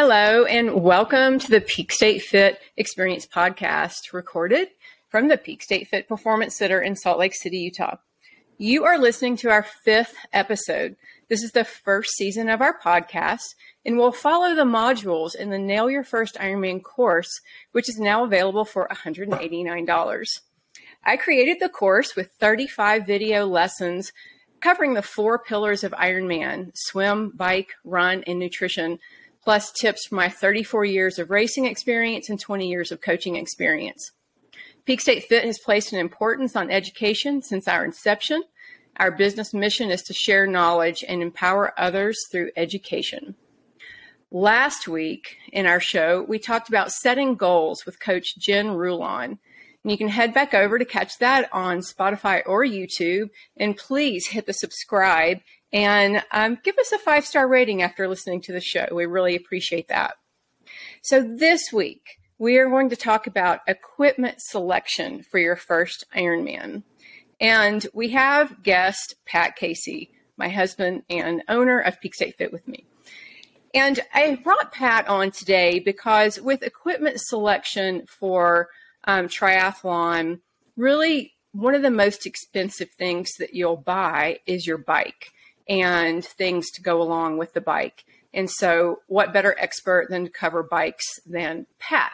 Hello, and welcome to the Peak State Fit Experience podcast, recorded from the Peak State Fit Performance Center in Salt Lake City, Utah. You are listening to our fifth episode. This is the first season of our podcast, and we'll follow the modules in the Nail Your First Ironman course, which is now available for $189. I created the course with 35 video lessons covering the four pillars of Ironman swim, bike, run, and nutrition plus tips from my 34 years of racing experience and 20 years of coaching experience. Peak State Fit has placed an importance on education since our inception. Our business mission is to share knowledge and empower others through education. Last week in our show, we talked about setting goals with Coach Jen Rulon. And you can head back over to catch that on Spotify or YouTube. And please hit the subscribe and um, give us a five star rating after listening to the show. We really appreciate that. So, this week, we are going to talk about equipment selection for your first Ironman. And we have guest Pat Casey, my husband and owner of Peak State Fit with me. And I brought Pat on today because with equipment selection for um, triathlon, really one of the most expensive things that you'll buy is your bike and things to go along with the bike. And so, what better expert than to cover bikes than Pat?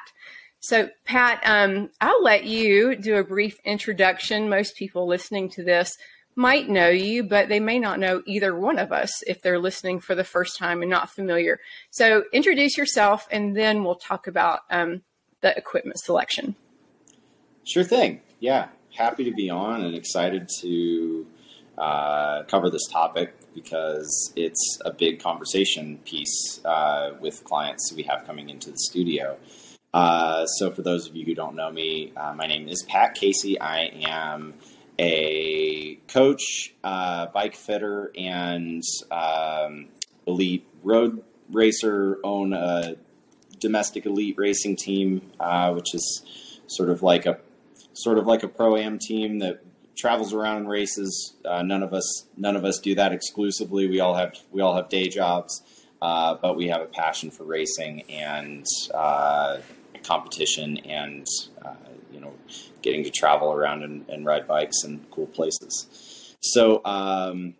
So, Pat, um, I'll let you do a brief introduction. Most people listening to this might know you, but they may not know either one of us if they're listening for the first time and not familiar. So, introduce yourself, and then we'll talk about um, the equipment selection. Sure thing. Yeah, happy to be on and excited to uh, cover this topic because it's a big conversation piece uh, with clients we have coming into the studio. Uh, so, for those of you who don't know me, uh, my name is Pat Casey. I am a coach, uh, bike fitter, and um, elite road racer. Own a domestic elite racing team, uh, which is sort of like a sort of like a pro am team that travels around and races. Uh, none of us none of us do that exclusively. We all have we all have day jobs, uh, but we have a passion for racing and uh, competition and uh, you know getting to travel around and, and, ride bikes in cool places. So um,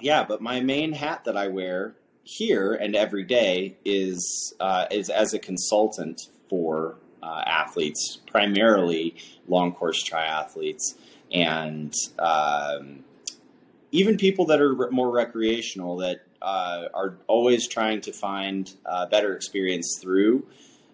yeah, but my main hat that I wear here and every day is uh, is as a consultant for uh, athletes, primarily long course triathletes and um, even people that are more recreational that uh, are always trying to find a better experience through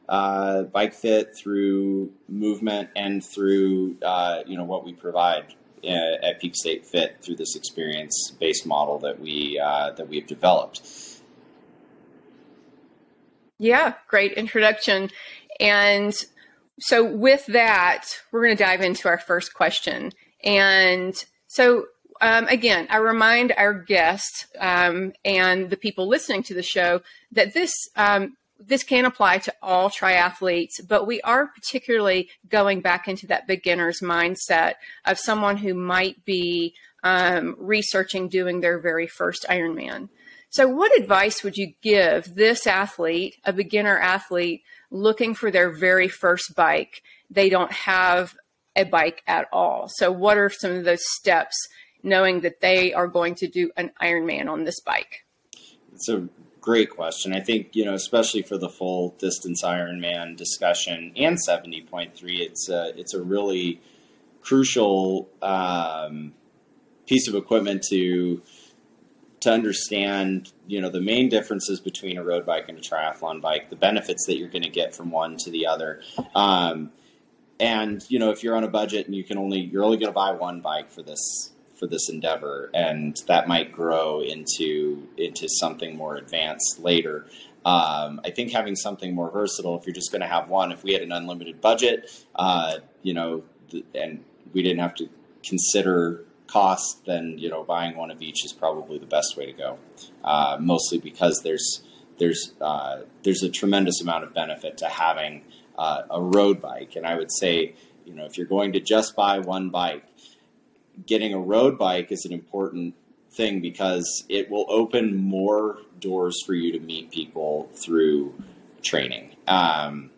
uh, bike fit, through movement, and through uh, you know what we provide uh, at Peak State Fit through this experience-based model that we uh, that we have developed. Yeah, great introduction. And so, with that, we're going to dive into our first question. And so, um, again, I remind our guests um, and the people listening to the show that this um, this can apply to all triathletes, but we are particularly going back into that beginner's mindset of someone who might be um, researching doing their very first Ironman. So, what advice would you give this athlete, a beginner athlete, looking for their very first bike? They don't have a bike at all. So, what are some of those steps knowing that they are going to do an Ironman on this bike? It's a great question. I think, you know, especially for the full distance Ironman discussion and 70.3, it's a, it's a really crucial um, piece of equipment to to understand, you know, the main differences between a road bike and a triathlon bike, the benefits that you're going to get from one to the other. Um, and you know if you're on a budget and you can only you're only going to buy one bike for this for this endeavor and that might grow into into something more advanced later. Um, i think having something more versatile if you're just going to have one if we had an unlimited budget uh, you know and we didn't have to consider cost then you know buying one of each is probably the best way to go. Uh, mostly because there's there's uh, there's a tremendous amount of benefit to having uh, a road bike. And I would say, you know, if you're going to just buy one bike, getting a road bike is an important thing because it will open more doors for you to meet people through training. Um,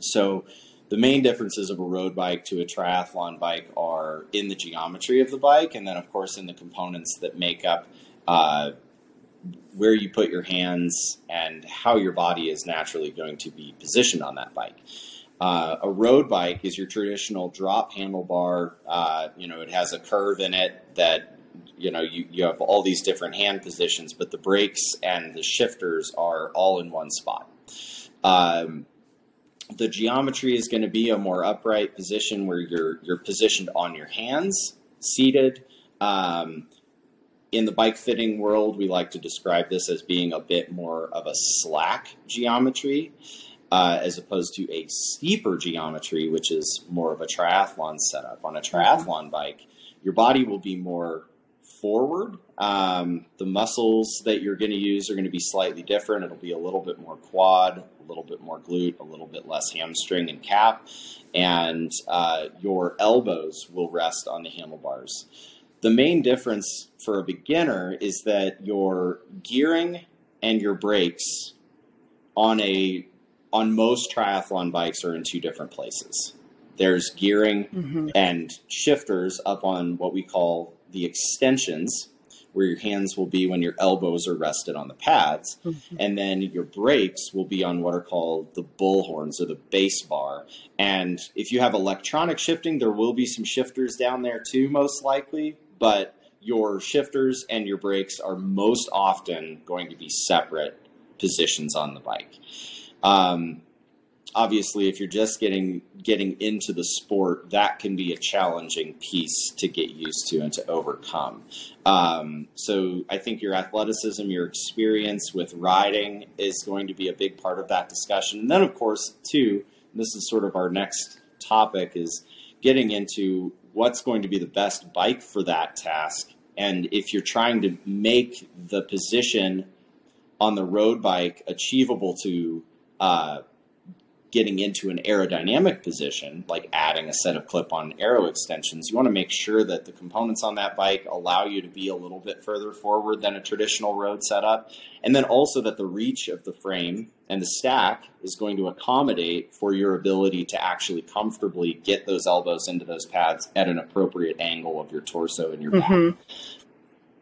so, the main differences of a road bike to a triathlon bike are in the geometry of the bike, and then, of course, in the components that make up uh, where you put your hands and how your body is naturally going to be positioned on that bike. Uh, a road bike is your traditional drop handlebar. Uh, you know, it has a curve in it that you know you, you have all these different hand positions, but the brakes and the shifters are all in one spot. Um, the geometry is going to be a more upright position where you're you're positioned on your hands, seated. Um, in the bike fitting world, we like to describe this as being a bit more of a slack geometry uh, as opposed to a steeper geometry, which is more of a triathlon setup. On a triathlon bike, your body will be more forward. Um, the muscles that you're going to use are going to be slightly different. It'll be a little bit more quad, a little bit more glute, a little bit less hamstring and cap, and uh, your elbows will rest on the handlebars. The main difference for a beginner is that your gearing and your brakes on a on most triathlon bikes are in two different places. There's gearing mm-hmm. and shifters up on what we call the extensions, where your hands will be when your elbows are rested on the pads. Mm-hmm. And then your brakes will be on what are called the bull horns or the base bar. And if you have electronic shifting, there will be some shifters down there too, most likely. But your shifters and your brakes are most often going to be separate positions on the bike. Um, obviously, if you're just getting getting into the sport, that can be a challenging piece to get used to and to overcome. Um, so I think your athleticism, your experience with riding is going to be a big part of that discussion. And then, of course, too, this is sort of our next topic is getting into what's going to be the best bike for that task. And if you're trying to make the position on the road bike achievable to uh, getting into an aerodynamic position, like adding a set of clip on aero extensions, you want to make sure that the components on that bike allow you to be a little bit further forward than a traditional road setup. And then also that the reach of the frame and the stack is going to accommodate for your ability to actually comfortably get those elbows into those pads at an appropriate angle of your torso and your mm-hmm. back.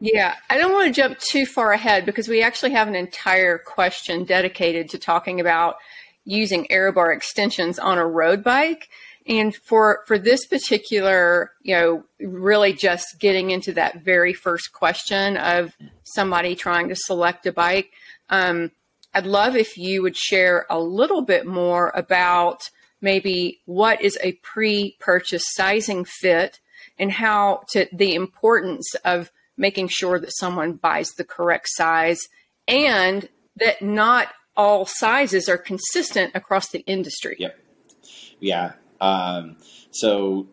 Yeah, I don't want to jump too far ahead because we actually have an entire question dedicated to talking about using aero bar extensions on a road bike. And for for this particular, you know, really just getting into that very first question of somebody trying to select a bike, um, I'd love if you would share a little bit more about maybe what is a pre-purchase sizing fit and how to the importance of making sure that someone buys the correct size and that not all sizes are consistent across the industry. Yep. Yeah. Um, so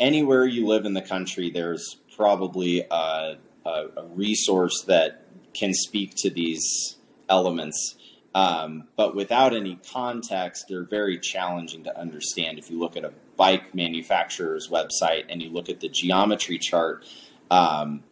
anywhere you live in the country, there's probably a, a, a resource that can speak to these elements. Um, but without any context, they're very challenging to understand. If you look at a bike manufacturer's website and you look at the geometry chart, um,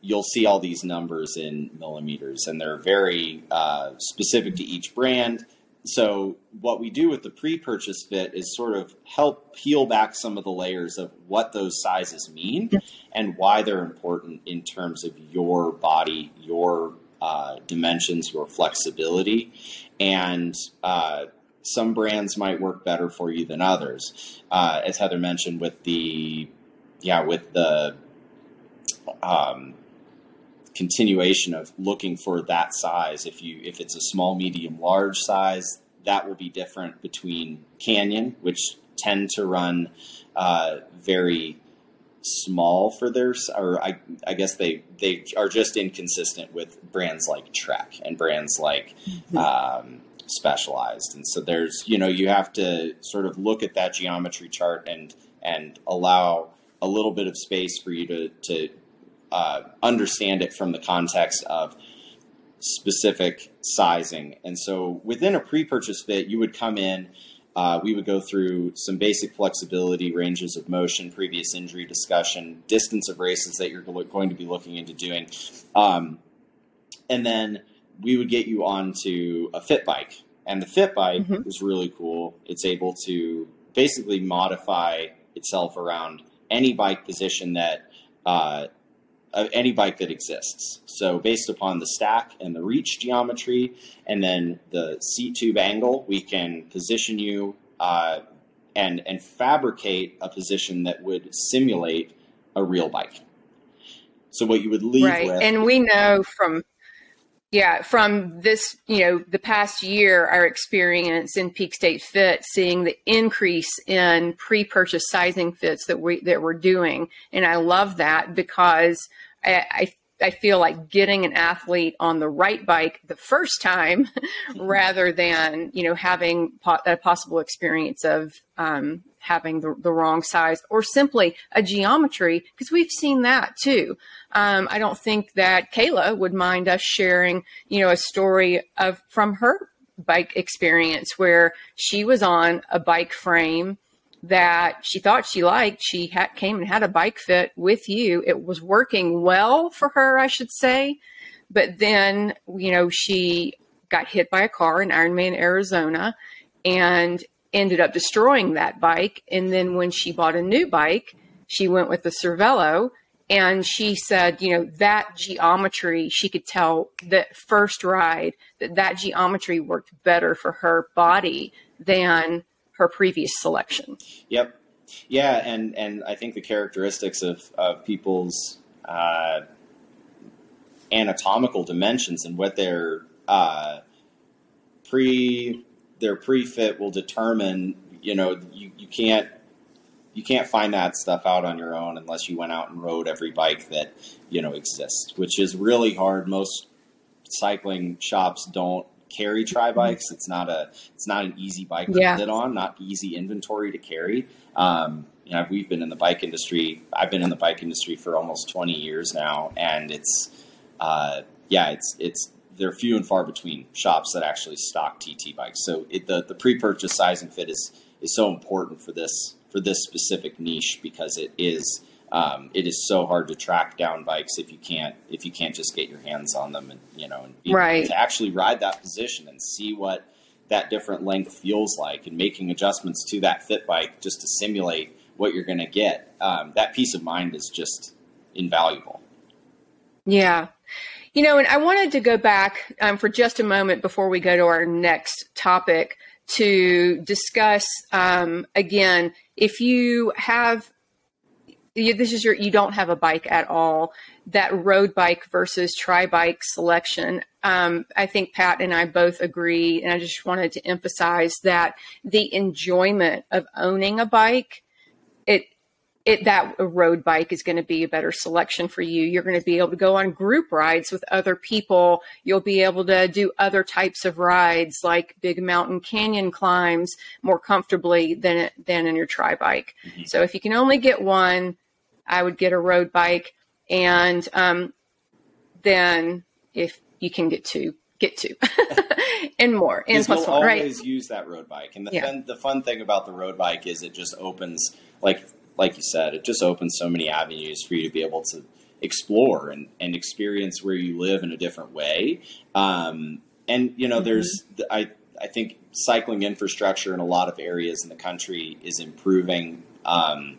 you'll see all these numbers in millimeters, and they're very uh, specific to each brand. So, what we do with the pre purchase fit is sort of help peel back some of the layers of what those sizes mean and why they're important in terms of your body, your uh, dimensions, your flexibility. And uh, some brands might work better for you than others. Uh, as Heather mentioned, with the yeah, with the um, continuation of looking for that size. If you if it's a small, medium, large size, that will be different between Canyon, which tend to run uh, very small for their or I, I guess they they are just inconsistent with brands like Trek and brands like mm-hmm. um, Specialized, and so there's you know you have to sort of look at that geometry chart and and allow a little bit of space for you to to uh, understand it from the context of specific sizing. And so within a pre purchase fit, you would come in Uh, we would go through some basic flexibility, ranges of motion, previous injury discussion, distance of races that you're going to be looking into doing. Um, and then we would get you onto a fit bike. And the fit bike mm-hmm. is really cool. It's able to basically modify itself around any bike position that uh, uh, any bike that exists. So based upon the stack and the reach geometry, and then the seat tube angle, we can position you uh, and and fabricate a position that would simulate a real bike. So what you would leave right. with, and we know from yeah, from this, you know, the past year, our experience in Peak State Fit, seeing the increase in pre-purchase sizing fits that we that we're doing, and I love that because I, I I feel like getting an athlete on the right bike the first time rather than, you know, having po- a possible experience of um, having the, the, wrong size or simply a geometry, because we've seen that too. Um, I don't think that Kayla would mind us sharing, you know, a story of from her bike experience where she was on a bike frame that she thought she liked. She came and had a bike fit with you. It was working well for her, I should say. But then, you know, she got hit by a car in Ironman, Arizona, and ended up destroying that bike. And then when she bought a new bike, she went with the Cervelo. And she said, you know, that geometry, she could tell that first ride that that geometry worked better for her body than her previous selection. Yep. Yeah, and and I think the characteristics of of people's uh, anatomical dimensions and what their uh, pre their pre fit will determine. You know, you, you can't you can't find that stuff out on your own unless you went out and rode every bike that you know exists, which is really hard. Most cycling shops don't carry tri bikes. It's not a it's not an easy bike to yeah. on, not easy inventory to carry. Um, you know, we've been in the bike industry. I've been in the bike industry for almost 20 years now, and it's uh, yeah, it's it's they're few and far between shops that actually stock TT bikes. So it, the the pre-purchase size and fit is is so important for this for this specific niche because it is um, it is so hard to track down bikes if you can't if you can't just get your hands on them and you know and be, right. to actually ride that position and see what that different length feels like and making adjustments to that fit bike just to simulate what you're going to get. Um, that peace of mind is just invaluable. Yeah. You know and i wanted to go back um, for just a moment before we go to our next topic to discuss um, again if you have this is your you don't have a bike at all. That road bike versus tri bike selection um, i think pat and i both agree and i just wanted to emphasize that the enjoyment of owning a bike it it that road bike is going to be a better selection for you you're going to be able to go on group rides with other people you'll be able to do other types of rides like big mountain canyon climbs more comfortably than than in your tri bike mm-hmm. so if you can only get one I would get a road bike, and um, then if you can get two, get two, and more, and plus one. Always right? use that road bike, and the yeah. fun, the fun thing about the road bike is it just opens like like you said, it just opens so many avenues for you to be able to explore and, and experience where you live in a different way. Um, and you know, mm-hmm. there's I I think cycling infrastructure in a lot of areas in the country is improving. Um,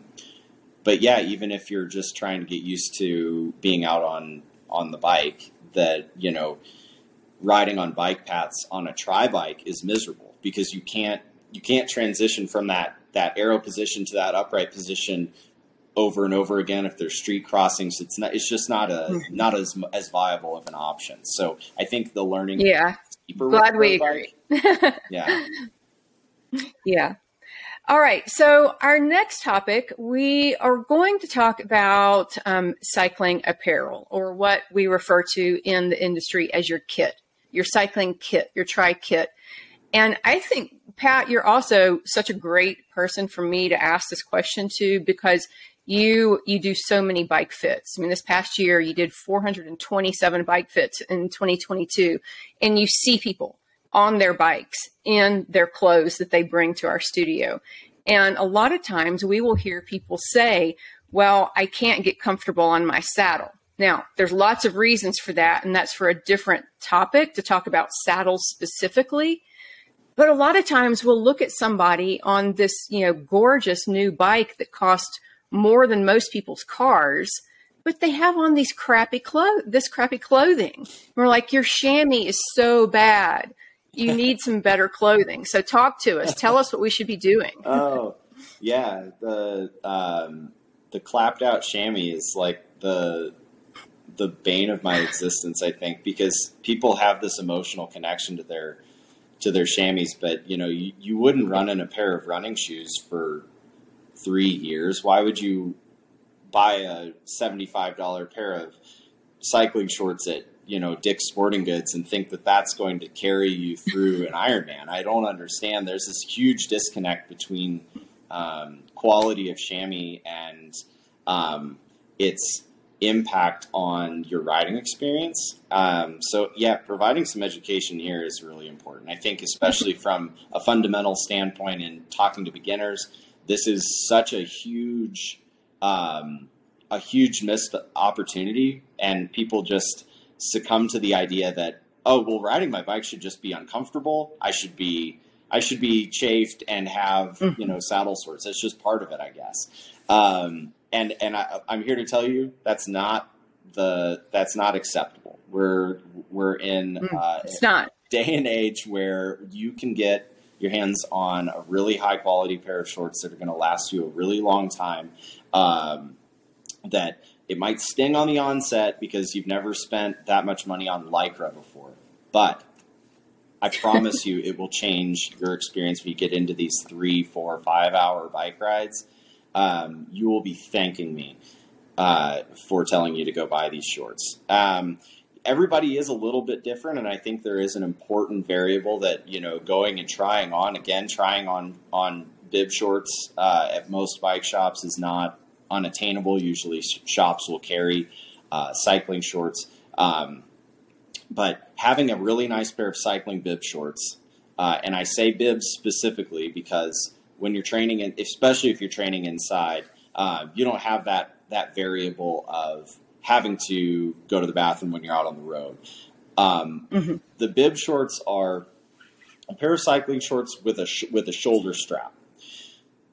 but yeah, even if you're just trying to get used to being out on on the bike, that you know, riding on bike paths on a tri bike is miserable because you can't you can't transition from that that aero position to that upright position over and over again. If there's street crossings it's not it's just not a mm-hmm. not as as viable of an option. So i think the learning yeah. glad we agree. yeah. Yeah. All right. So, our next topic, we are going to talk about um, cycling apparel, or what we refer to in the industry as your kit, your cycling kit, your tri kit. And I think, Pat, you're also such a great person for me to ask this question to because you you do so many bike fits. I mean, this past year you did 427 bike fits in 2022, and you see people on their bikes in their clothes that they bring to our studio. And a lot of times we will hear people say, well, I can't get comfortable on my saddle. Now, there's lots of reasons for that, and that's for a different topic to talk about saddles specifically. But a lot of times we'll look at somebody on this, you know, gorgeous new bike that cost more than most people's cars, but they have on these crappy clothes, this crappy clothing. We're like, your chamois is so bad. You need some better clothing. So talk to us. Tell us what we should be doing. oh, yeah. The um, the clapped out chamois is like the the bane of my existence. I think because people have this emotional connection to their to their chamois, but you know, you, you wouldn't run in a pair of running shoes for three years. Why would you buy a seventy-five dollar pair of cycling shorts at you know Dick's Sporting Goods and think that that's going to carry you through an Ironman? I don't understand. There's this huge disconnect between um, quality of chamois and um, its impact on your riding experience. Um, so, yeah, providing some education here is really important. I think, especially from a fundamental standpoint in talking to beginners, this is such a huge, um, a huge missed opportunity, and people just succumb to the idea that oh, well, riding my bike should just be uncomfortable. I should be I should be chafed and have mm-hmm. you know saddle sores. That's just part of it, I guess. Um, and and I, I'm here to tell you that's not the that's not acceptable. We're we're in mm, uh, it's not day and age where you can get your hands on a really high quality pair of shorts that are going to last you a really long time. Um, that it might sting on the onset because you've never spent that much money on lycra before, but I promise you, it will change your experience when you get into these three, four, five hour bike rides um, you will be thanking me uh, for telling you to go buy these shorts. Um, everybody is a little bit different, and I think there is an important variable that you know going and trying on again, trying on on bib shorts uh, at most bike shops is not unattainable. Usually, shops will carry uh, cycling shorts, um, but having a really nice pair of cycling bib shorts, uh, and I say bibs specifically because when you're training, in, especially if you're training inside, uh, you don't have that that variable of having to go to the bathroom when you're out on the road. Um, mm-hmm. The bib shorts are a pair of cycling shorts with a sh- with a shoulder strap.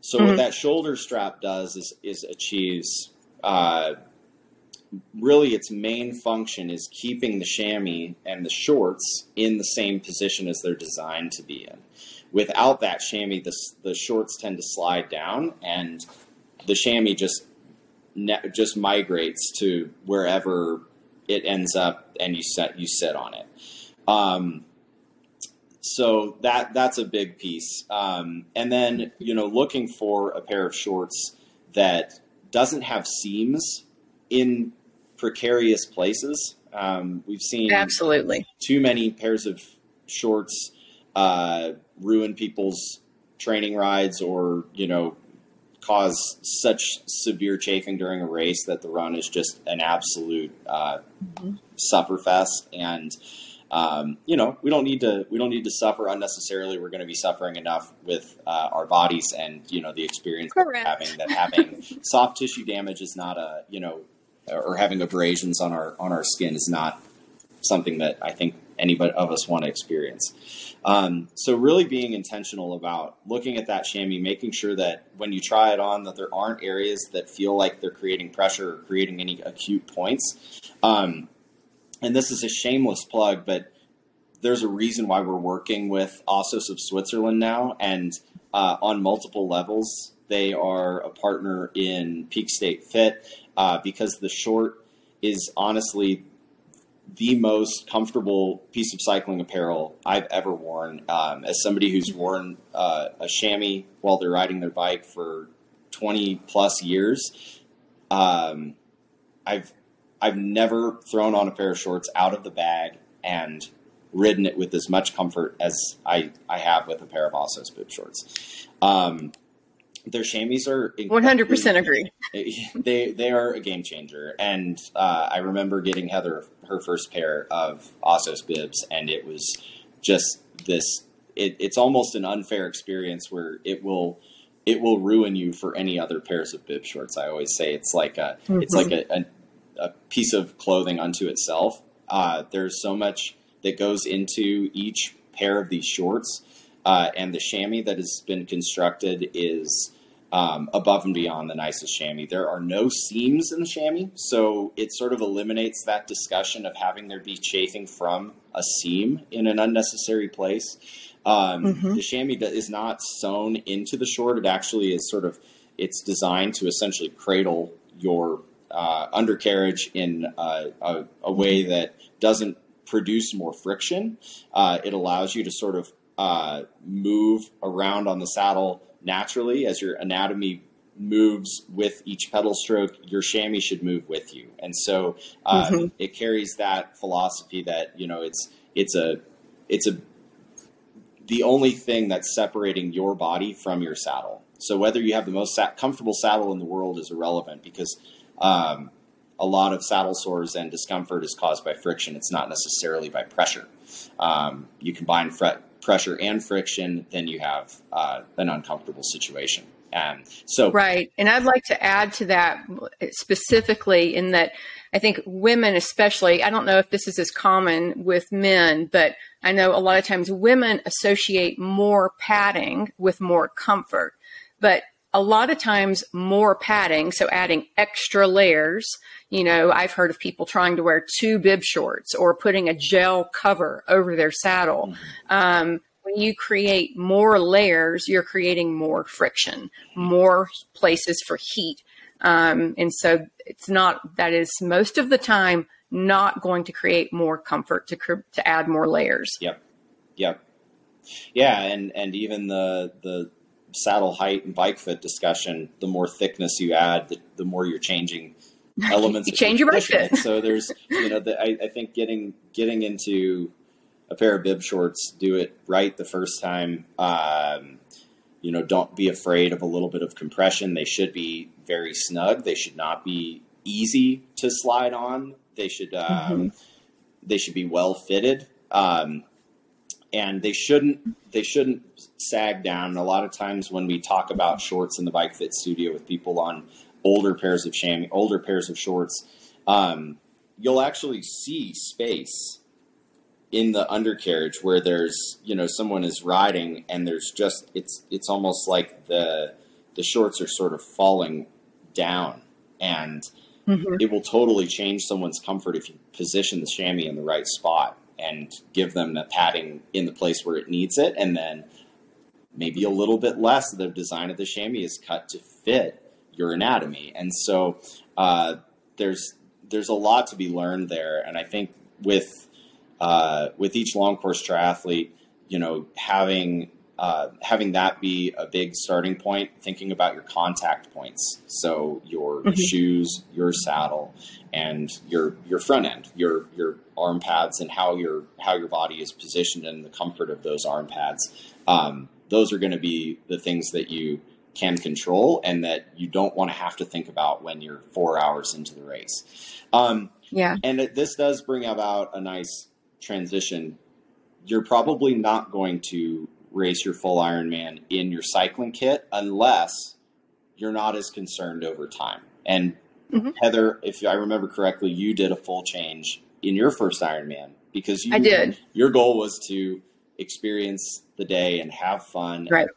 So mm-hmm. what that shoulder strap does is is achieves uh, really its main function is keeping the chamois and the shorts in the same position as they're designed to be in. Without that chamois, the, the shorts tend to slide down, and the chamois just just migrates to wherever it ends up, and you set you sit on it. Um, so that that's a big piece. Um, and then you know, looking for a pair of shorts that doesn't have seams in precarious places. Um, we've seen absolutely too many pairs of shorts uh, ruin people's training rides or you know cause such severe chafing during a race that the run is just an absolute uh, mm-hmm. sufferfest and um, you know we don't need to we don't need to suffer unnecessarily we're going to be suffering enough with uh, our bodies and you know the experience Correct. having that having soft tissue damage is not a you know or having abrasions on our on our skin is not something that I think anybody of us want to experience. Um, so really being intentional about looking at that chamois, making sure that when you try it on, that there aren't areas that feel like they're creating pressure or creating any acute points. Um, and this is a shameless plug, but there's a reason why we're working with Assos of Switzerland now, and uh, on multiple levels, they are a partner in Peak State Fit uh, because the short is honestly the most comfortable piece of cycling apparel I've ever worn. Um, as somebody who's worn uh, a chamois while they're riding their bike for 20 plus years, um, I've I've never thrown on a pair of shorts out of the bag and ridden it with as much comfort as I, I have with a pair of Assos bib shorts. Um, their chamois are one hundred percent agree. They they are a game changer, and uh, I remember getting Heather her first pair of Assos bibs, and it was just this. It, it's almost an unfair experience where it will it will ruin you for any other pairs of bib shorts. I always say it's like a mm-hmm. it's like a, a, a, piece of clothing unto itself. Uh, there's so much that goes into each pair of these shorts, uh, and the chamois that has been constructed is um, above and beyond the nicest chamois. There are no seams in the chamois, so it sort of eliminates that discussion of having there be chafing from a seam in an unnecessary place. Um, mm-hmm. The chamois is not sewn into the short; it actually is sort of it's designed to essentially cradle your uh, undercarriage in a, a, a, way that doesn't produce more friction. Uh, it allows you to sort of uh, move around on the saddle naturally as your anatomy moves with each pedal stroke, your chamois should move with you. And so uh, mm-hmm. it carries that philosophy that you know it's it's a it's a the only thing that's separating your body from your saddle. So whether you have the most sa- comfortable saddle in the world is irrelevant because um, a lot of saddle sores and discomfort is caused by friction. It's not necessarily by pressure. Um, you combine fret pressure and friction, then you have uh, an uncomfortable situation. And so, right. And I'd like to add to that specifically in that I think women, especially, I don't know if this is as common with men, but I know a lot of times women associate more padding with more comfort. But a lot of times more padding, so adding extra layers. You know, I've heard of people trying to wear two bib shorts or putting a gel cover over their saddle. Mm-hmm. Um, when you create more layers, you're creating more friction, more places for heat. Um, and so it's not, that is most of the time not going to create more comfort to, to add more layers. Yep. Yep. Yeah. And, and even the, the, saddle height and bike fit discussion, the more thickness you add, the, the more you're changing elements. you change your bike fit. so there's, you know, the, I, I, think getting getting into a pair of bib shorts, do it right the first time. Um, you know, don't be afraid of a little bit of compression. They should be very snug. They should not be easy to slide on. They should um, mm-hmm. they should be well fitted. Um, and they shouldn't they shouldn't sag down. And a lot of times when we talk about shorts in the bike fit studio with people on older pairs of chamois, older pairs of shorts, um, you'll actually see space in the undercarriage where there's you know someone is riding and there's just it's it's almost like the the shorts are sort of falling down and mm-hmm. it will totally change someone's comfort if you position the chamois in the right spot and give them the padding in the place where it needs it, and then maybe a little bit less. The design of the chamois is cut to fit your anatomy, and so uh, there's there's a lot to be learned there. And I think with uh, with each long course triathlete, you know, having uh, having that be a big starting point, thinking about your contact points. So your mm-hmm. shoes, your saddle, and your your front end, your your arm pads, and how your how your body is positioned and the comfort of those arm pads. Um, those are going to be the things that you can control and that you don't want to have to think about when you're four hours into the race. Um, yeah, and it, this does bring about a nice transition. You're probably not going to race your full Ironman in your cycling kit unless you're not as concerned over time. And mm-hmm. Heather, if I remember correctly, you did a full change in your first Ironman because you, I did. Your goal was to experience the day and have fun, right?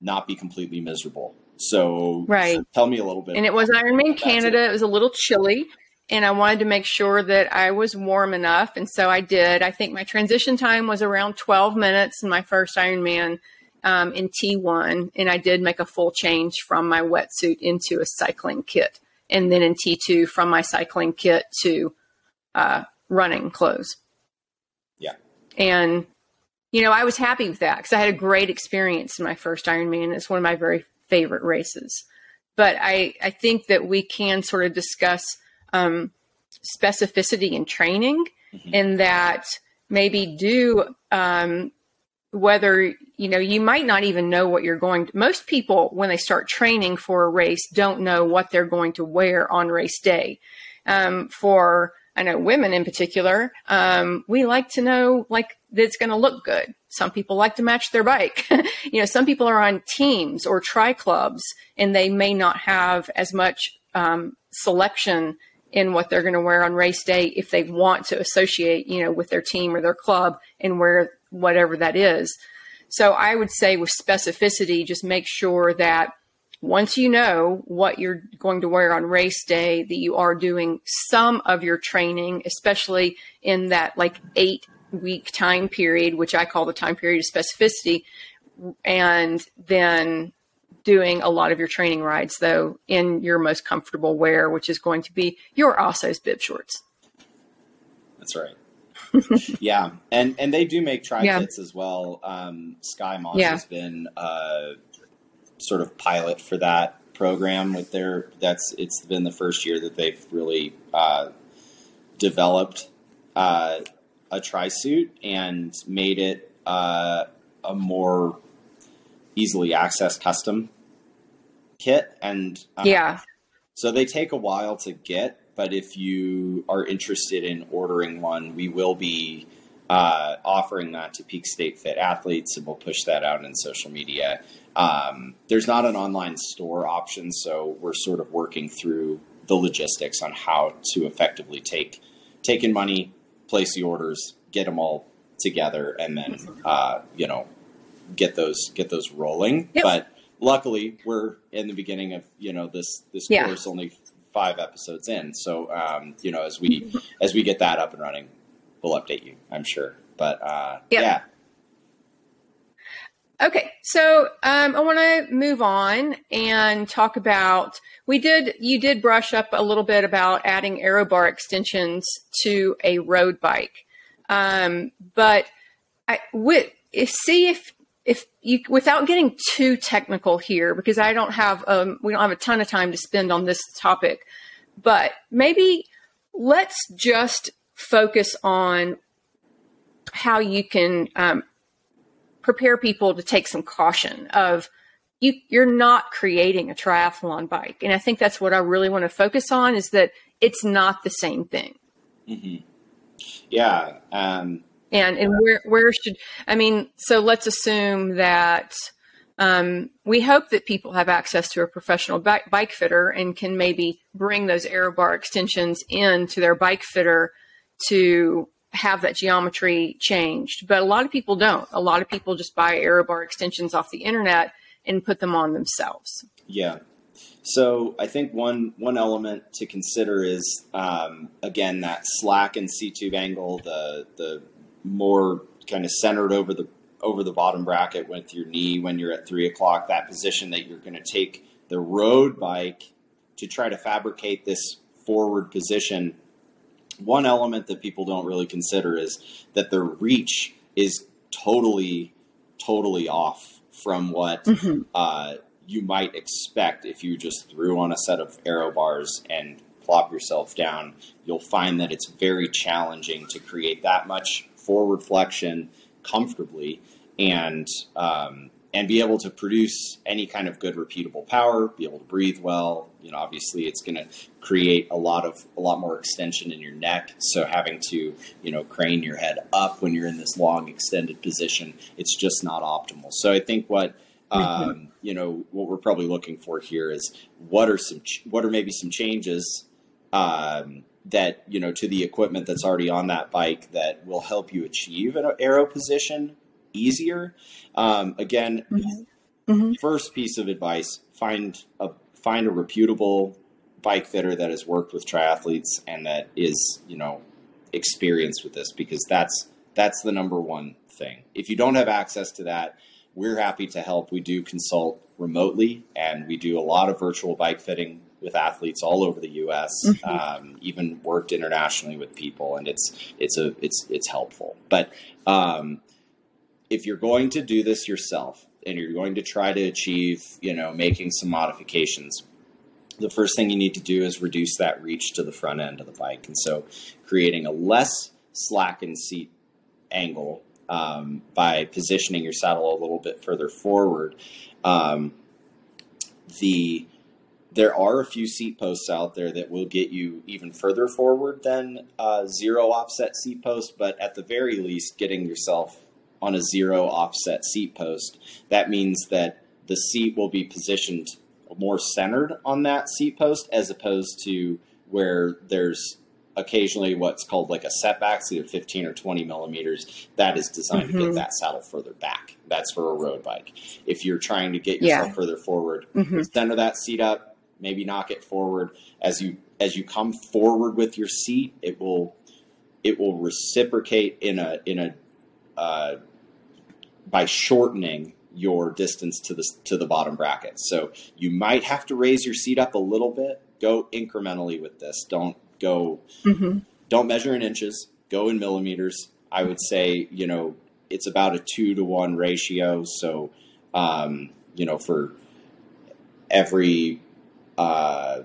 not be completely miserable. So, right. Tell me a little bit. And it was Ironman Canada. It. it was a little chilly and I wanted to make sure that I was warm enough. And so I did. I think my transition time was around 12 minutes in my first Ironman um, in T1. And I did make a full change from my wetsuit into a cycling kit. And then in T2 from my cycling kit to uh, running clothes. Yeah. And, you know, I was happy with that because I had a great experience in my first Ironman. It's one of my very favorite races. But I, I think that we can sort of discuss – um, specificity in training mm-hmm. in that maybe do um, whether you know you might not even know what you're going to most people when they start training for a race don't know what they're going to wear on race day um, for I know women in particular, um, we like to know like that it's going to look good. Some people like to match their bike. you know, some people are on teams or tri clubs and they may not have as much um, selection in what they're going to wear on race day if they want to associate, you know, with their team or their club and wear whatever that is. So I would say with specificity, just make sure that once you know what you're going to wear on race day, that you are doing some of your training, especially in that like eight week time period, which I call the time period of specificity, and then doing a lot of your training rides though in your most comfortable wear, which is going to be your Assos bib shorts. That's right. yeah, and and they do make tri kits yeah. as well. Um, Sky Moss yeah. has been uh, sort of pilot for that program with their. That's it's been the first year that they've really uh, developed uh, a tri suit and made it uh, a more easily accessed custom kit. And uh, yeah, so they take a while to get, but if you are interested in ordering one, we will be uh, offering that to Peak State Fit athletes, and we'll push that out in social media. Um, there's not an online store option, so we're sort of working through the logistics on how to effectively take take in money, place the orders, get them all together, and then uh, you know get those get those rolling. Yep. But luckily, we're in the beginning of you know this this yeah. course only five episodes in. So um, you know as we as we get that up and running, we'll update you. I'm sure. But uh, yep. yeah. Okay, so um, I want to move on and talk about. We did, you did brush up a little bit about adding aero bar extensions to a road bike, um, but I would see if if you without getting too technical here because I don't have um, we don't have a ton of time to spend on this topic, but maybe let's just focus on how you can um, prepare people to take some caution of you you're not creating a triathlon bike and i think that's what i really want to focus on is that it's not the same thing mm-hmm. yeah um, and and where where should i mean so let's assume that um, we hope that people have access to a professional bike, bike fitter and can maybe bring those aero bar extensions into their bike fitter to have that geometry changed. But a lot of people don't. A lot of people just buy aero bar extensions off the internet and put them on themselves. Yeah. So I think one one element to consider is um, again that slack and seat tube angle, the the more kind of centered over the over the bottom bracket with your knee when you're at three o'clock. That position that you're going to take the road bike to try to fabricate this forward position one element that people don't really consider is that the reach is totally, totally off from what mm-hmm. uh, you might expect if you just threw on a set of aero bars and plop yourself down. You'll find that it's very challenging to create that much forward flexion comfortably and um, and be able to produce any kind of good repeatable power, be able to breathe well. You know, obviously it's going to create a lot of a lot more extension in your neck. So having to, you know, crane your head up when you're in this long extended position, it's just not optimal. So I think what mm-hmm. um, you know what we're probably looking for here is what are some what are maybe some changes um, that you know to the equipment that's already on that bike that will help you achieve an aero position easier. Um, again, mm-hmm. Mm-hmm. first piece of advice: find a find a reputable bike fitter that has worked with triathletes and that is you know experienced with this because that's that's the number one thing. If you don't have access to that, we're happy to help. We do consult remotely and we do a lot of virtual bike fitting with athletes all over the U.S. Mm-hmm. Um, even worked internationally with people, and it's it's a it's it's helpful. But um, if you're going to do this yourself and you're going to try to achieve, you know, making some modifications, the first thing you need to do is reduce that reach to the front end of the bike. And so creating a less slackened seat angle um, by positioning your saddle a little bit further forward. Um, the there are a few seat posts out there that will get you even further forward than uh, zero offset seat post, but at the very least, getting yourself on a zero offset seat post. That means that the seat will be positioned more centered on that seat post as opposed to where there's occasionally what's called like a setback, either 15 or 20 millimeters. That is designed mm-hmm. to get mm-hmm. that saddle further back. That's for a road bike. If you're trying to get yourself yeah. further forward, mm-hmm. center that seat up, maybe knock it forward as you as you come forward with your seat. It will it will reciprocate in a in a uh, by shortening your distance to the to the bottom bracket. So you might have to raise your seat up a little bit. Go incrementally with this. Don't go. Mm-hmm. Don't measure in inches. Go in millimeters. I would say you know it's about a two to one ratio. So um, you know for every uh,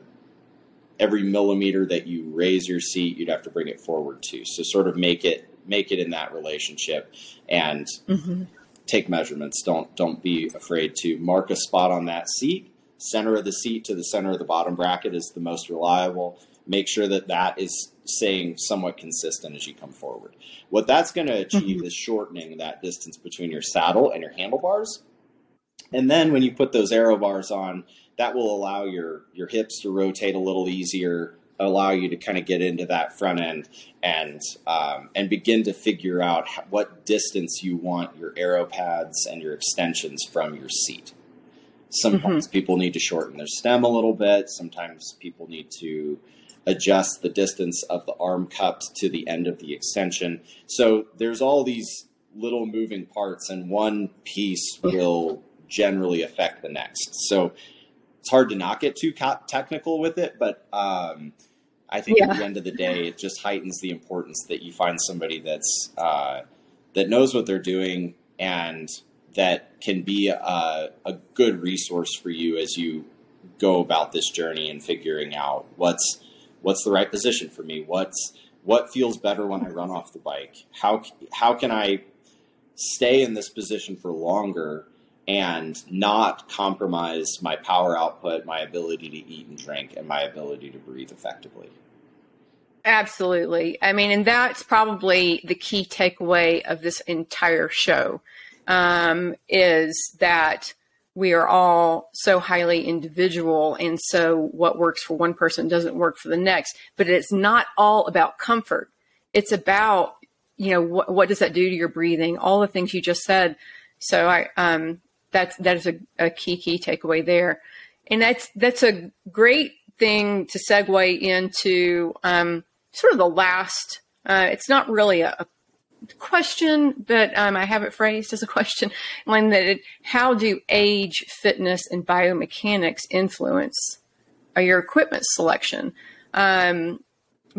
every millimeter that you raise your seat, you'd have to bring it forward too. So sort of make it make it in that relationship and mm-hmm. take measurements. Don't don't be afraid to mark a spot on that seat. Center of the seat to the center of the bottom bracket is the most reliable. Make sure that that is staying somewhat consistent as you come forward. What that's going to achieve mm-hmm. is shortening that distance between your saddle and your handlebars. And then when you put those aero bars on, that will allow your your hips to rotate a little easier allow you to kind of get into that front end and um, and begin to figure out what distance you want your aero pads and your extensions from your seat. Sometimes mm-hmm. people need to shorten their stem a little bit. Sometimes people need to adjust the distance of the arm cups to the end of the extension. So there's all these little moving parts, and one piece will generally affect the next. So it's hard to not get too technical with it, but um, I think yeah. at the end of the day, it just heightens the importance that you find somebody that's uh, that knows what they're doing and that can be a, a, good resource for you as you go about this journey and figuring out what's what's the right position for me, what's what feels better when I run off the bike, how how can I stay in this position for longer and not compromise my power output, my ability to eat and drink, and my ability to breathe effectively. Absolutely. I mean, and that's probably the key takeaway of this entire show um, is that we are all so highly individual. And so what works for one person doesn't work for the next. But it's not all about comfort. It's about, you know, what, what does that do to your breathing? All the things you just said. So I, um, that's that is a, a key key takeaway there, and that's that's a great thing to segue into um, sort of the last. Uh, it's not really a, a question, but um, I have it phrased as a question. When that, it, how do age, fitness, and biomechanics influence your equipment selection? Um,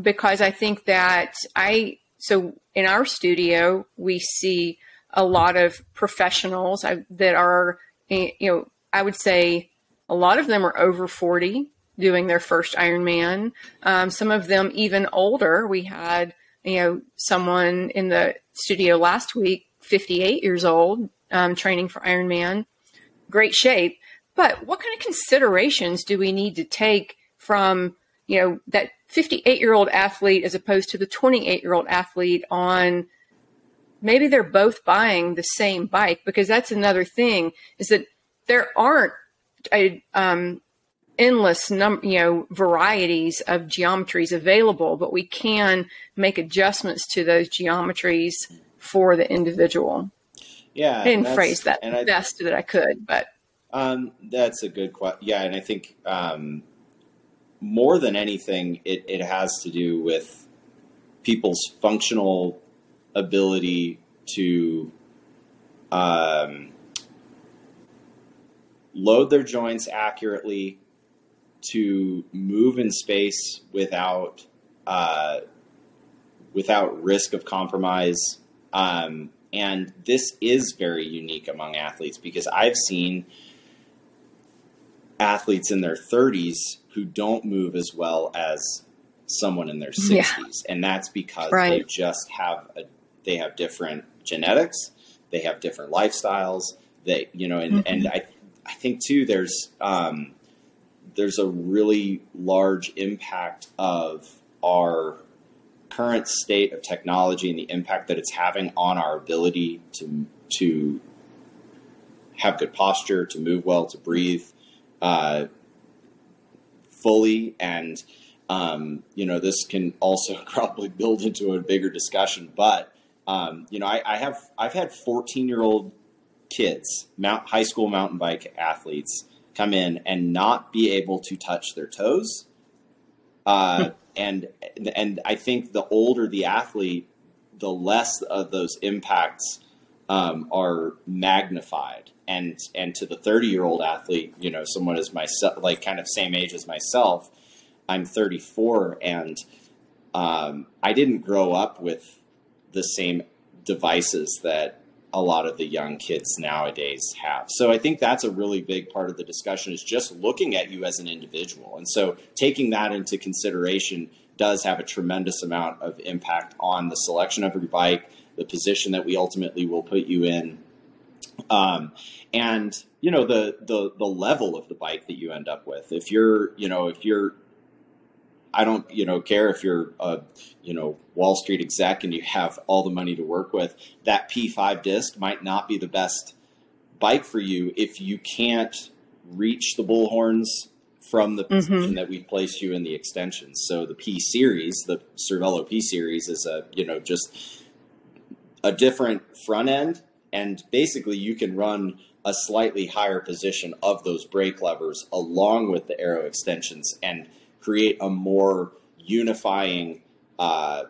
because I think that I so in our studio we see a lot of professionals that are, you know, I would say a lot of them are over 40 doing their first Ironman. Um, some of them even older. We had, you know, someone in the studio last week, 58 years old, um, training for Ironman. Great shape. But what kind of considerations do we need to take from, you know, that 58 year old athlete as opposed to the 28 year old athlete on maybe they're both buying the same bike because that's another thing is that there aren't a um, endless number, you know, varieties of geometries available, but we can make adjustments to those geometries for the individual. Yeah, I didn't phrase that the best that I could, but um, that's a good question. Yeah, and I think um, more than anything, it, it has to do with people's functional ability to um, load their joints accurately, to move in space without uh, without risk of compromise. Um, and this is very unique among athletes because I've seen athletes in their 30s who don't move as well as someone in their 60s yeah. and that's because right. they just have a they have different genetics, they have different lifestyles. They, you know, and, mm-hmm. and I, I think too, there's um, there's a really large impact of our current state of technology and the impact that it's having on our ability to to have good posture, to move well, to breathe uh, fully, and um, you know this can also probably build into a bigger discussion. But um, you know, I, I, have I've had 14 year old kids, mount, high school mountain bike athletes, come in and not be able to touch their toes. Uh, and and I think the older the athlete, the less of those impacts um, are magnified. And and to the 30 year old athlete, you know, someone as myself, like kind of same age as myself, I'm 34, and um, I didn't grow up with the same devices that a lot of the young kids nowadays have. So I think that's a really big part of the discussion is just looking at you as an individual. And so taking that into consideration does have a tremendous amount of impact on the selection of your bike, the position that we ultimately will put you in. Um, and you know the, the the level of the bike that you end up with. If you're you know if you're I don't, you know, care if you're a, you know, Wall Street exec and you have all the money to work with. That P5 disc might not be the best bike for you if you can't reach the bullhorns from the mm-hmm. position that we've placed you in the extensions. So the P series, the Cervelo P series, is a you know just a different front end, and basically you can run a slightly higher position of those brake levers along with the aero extensions and create a more unifying uh,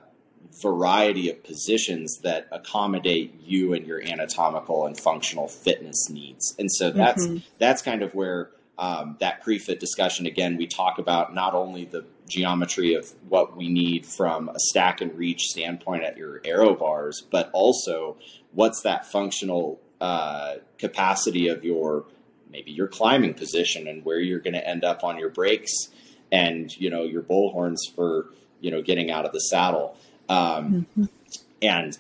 variety of positions that accommodate you and your anatomical and functional fitness needs. And so that's mm-hmm. that's kind of where um, that pre-fit discussion again we talk about not only the geometry of what we need from a stack and reach standpoint at your aero bars, but also what's that functional uh, capacity of your maybe your climbing position and where you're going to end up on your brakes and you know your bullhorns for you know getting out of the saddle. Um, mm-hmm. and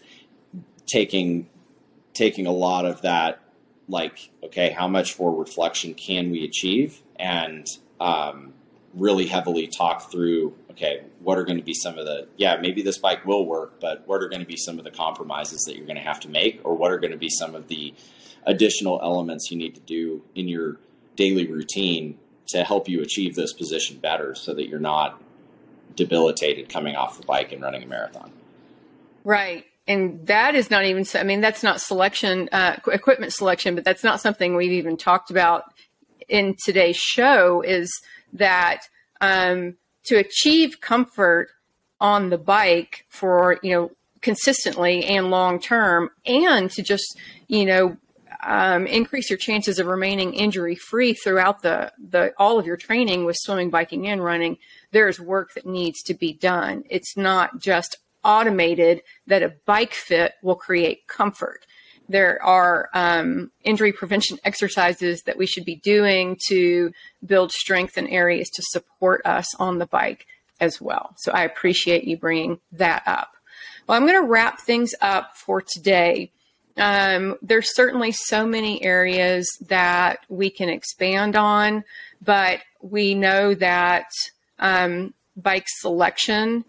taking taking a lot of that like okay how much forward flexion can we achieve? And um, really heavily talk through okay what are going to be some of the yeah maybe this bike will work but what are going to be some of the compromises that you're going to have to make? Or what are going to be some of the additional elements you need to do in your daily routine to help you achieve this position better so that you're not debilitated coming off the bike and running a marathon. Right. And that is not even, I mean, that's not selection, uh, equipment selection, but that's not something we've even talked about in today's show is that um, to achieve comfort on the bike for, you know, consistently and long term and to just, you know, um, increase your chances of remaining injury free throughout the, the all of your training with swimming, biking, and running, there's work that needs to be done. It's not just automated that a bike fit will create comfort. There are um, injury prevention exercises that we should be doing to build strength in areas to support us on the bike as well. So I appreciate you bringing that up. Well, I'm going to wrap things up for today. Um, there's certainly so many areas that we can expand on, but we know that um, bike selection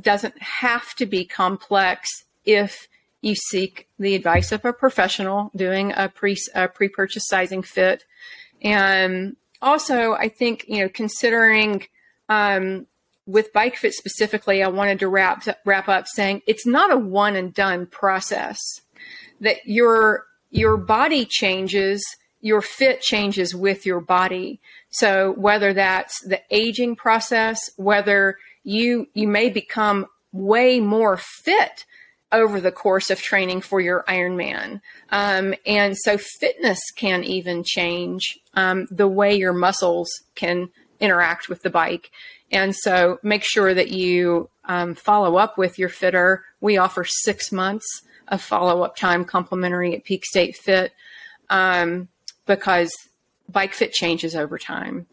doesn't have to be complex if you seek the advice of a professional doing a pre a pre-purchase sizing fit. And also, I think you know considering um, with bike fit specifically, I wanted to wrap wrap up saying it's not a one and done process that your your body changes your fit changes with your body so whether that's the aging process whether you you may become way more fit over the course of training for your Ironman. Um, and so fitness can even change um, the way your muscles can interact with the bike. And so make sure that you um, follow up with your fitter. We offer six months a follow up time complimentary at Peak State Fit um, because bike fit changes over time.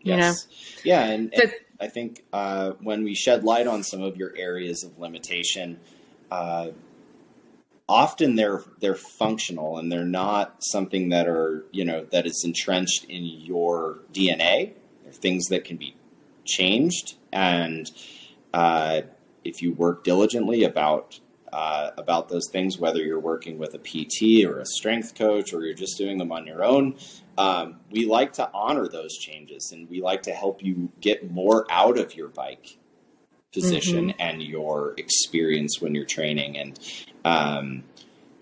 You yes. know? Yeah. And, so, and I think uh, when we shed light on some of your areas of limitation, uh, often they're they're functional and they're not something that are you know that is entrenched in your DNA They're things that can be changed, and uh, if you work diligently about uh, about those things, whether you're working with a PT or a strength coach or you're just doing them on your own, um, we like to honor those changes and we like to help you get more out of your bike position mm-hmm. and your experience when you're training and um,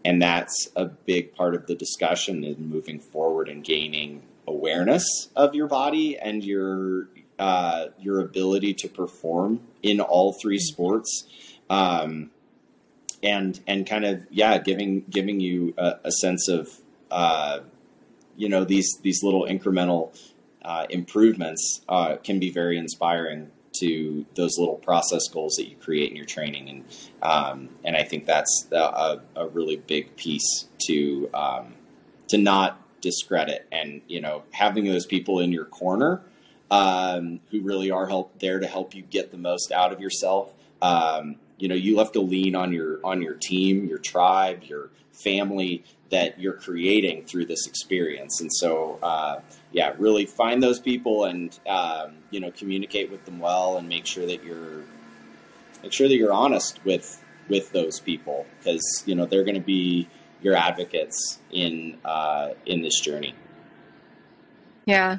and that's a big part of the discussion in moving forward and gaining awareness of your body and your uh, your ability to perform in all three sports um, and and kind of yeah giving giving you a, a sense of uh, you know these these little incremental uh, improvements uh, can be very inspiring to those little process goals that you create in your training. And um, and I think that's a, a really big piece to um, to not discredit. And you know having those people in your corner um, who really are help there to help you get the most out of yourself um, you know you have to lean on your on your team your tribe your family that you're creating through this experience. And so uh, yeah really find those people and um, you know communicate with them well and make sure that you're make sure that you're honest with with those people. Because you know they're going to be your advocates in uh, in this journey. Yeah.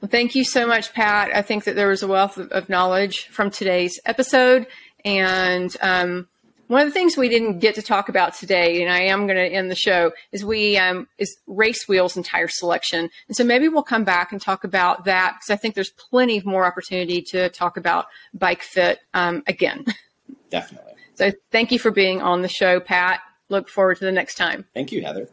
Well thank you so much pat. I think that there was a wealth of, of knowledge from today's episode and um, one of the things we didn't get to talk about today, and I am going to end the show, is we um, is race wheels and tire selection. And so maybe we'll come back and talk about that because I think there's plenty of more opportunity to talk about bike fit um, again. Definitely. So thank you for being on the show, Pat. Look forward to the next time. Thank you, Heather.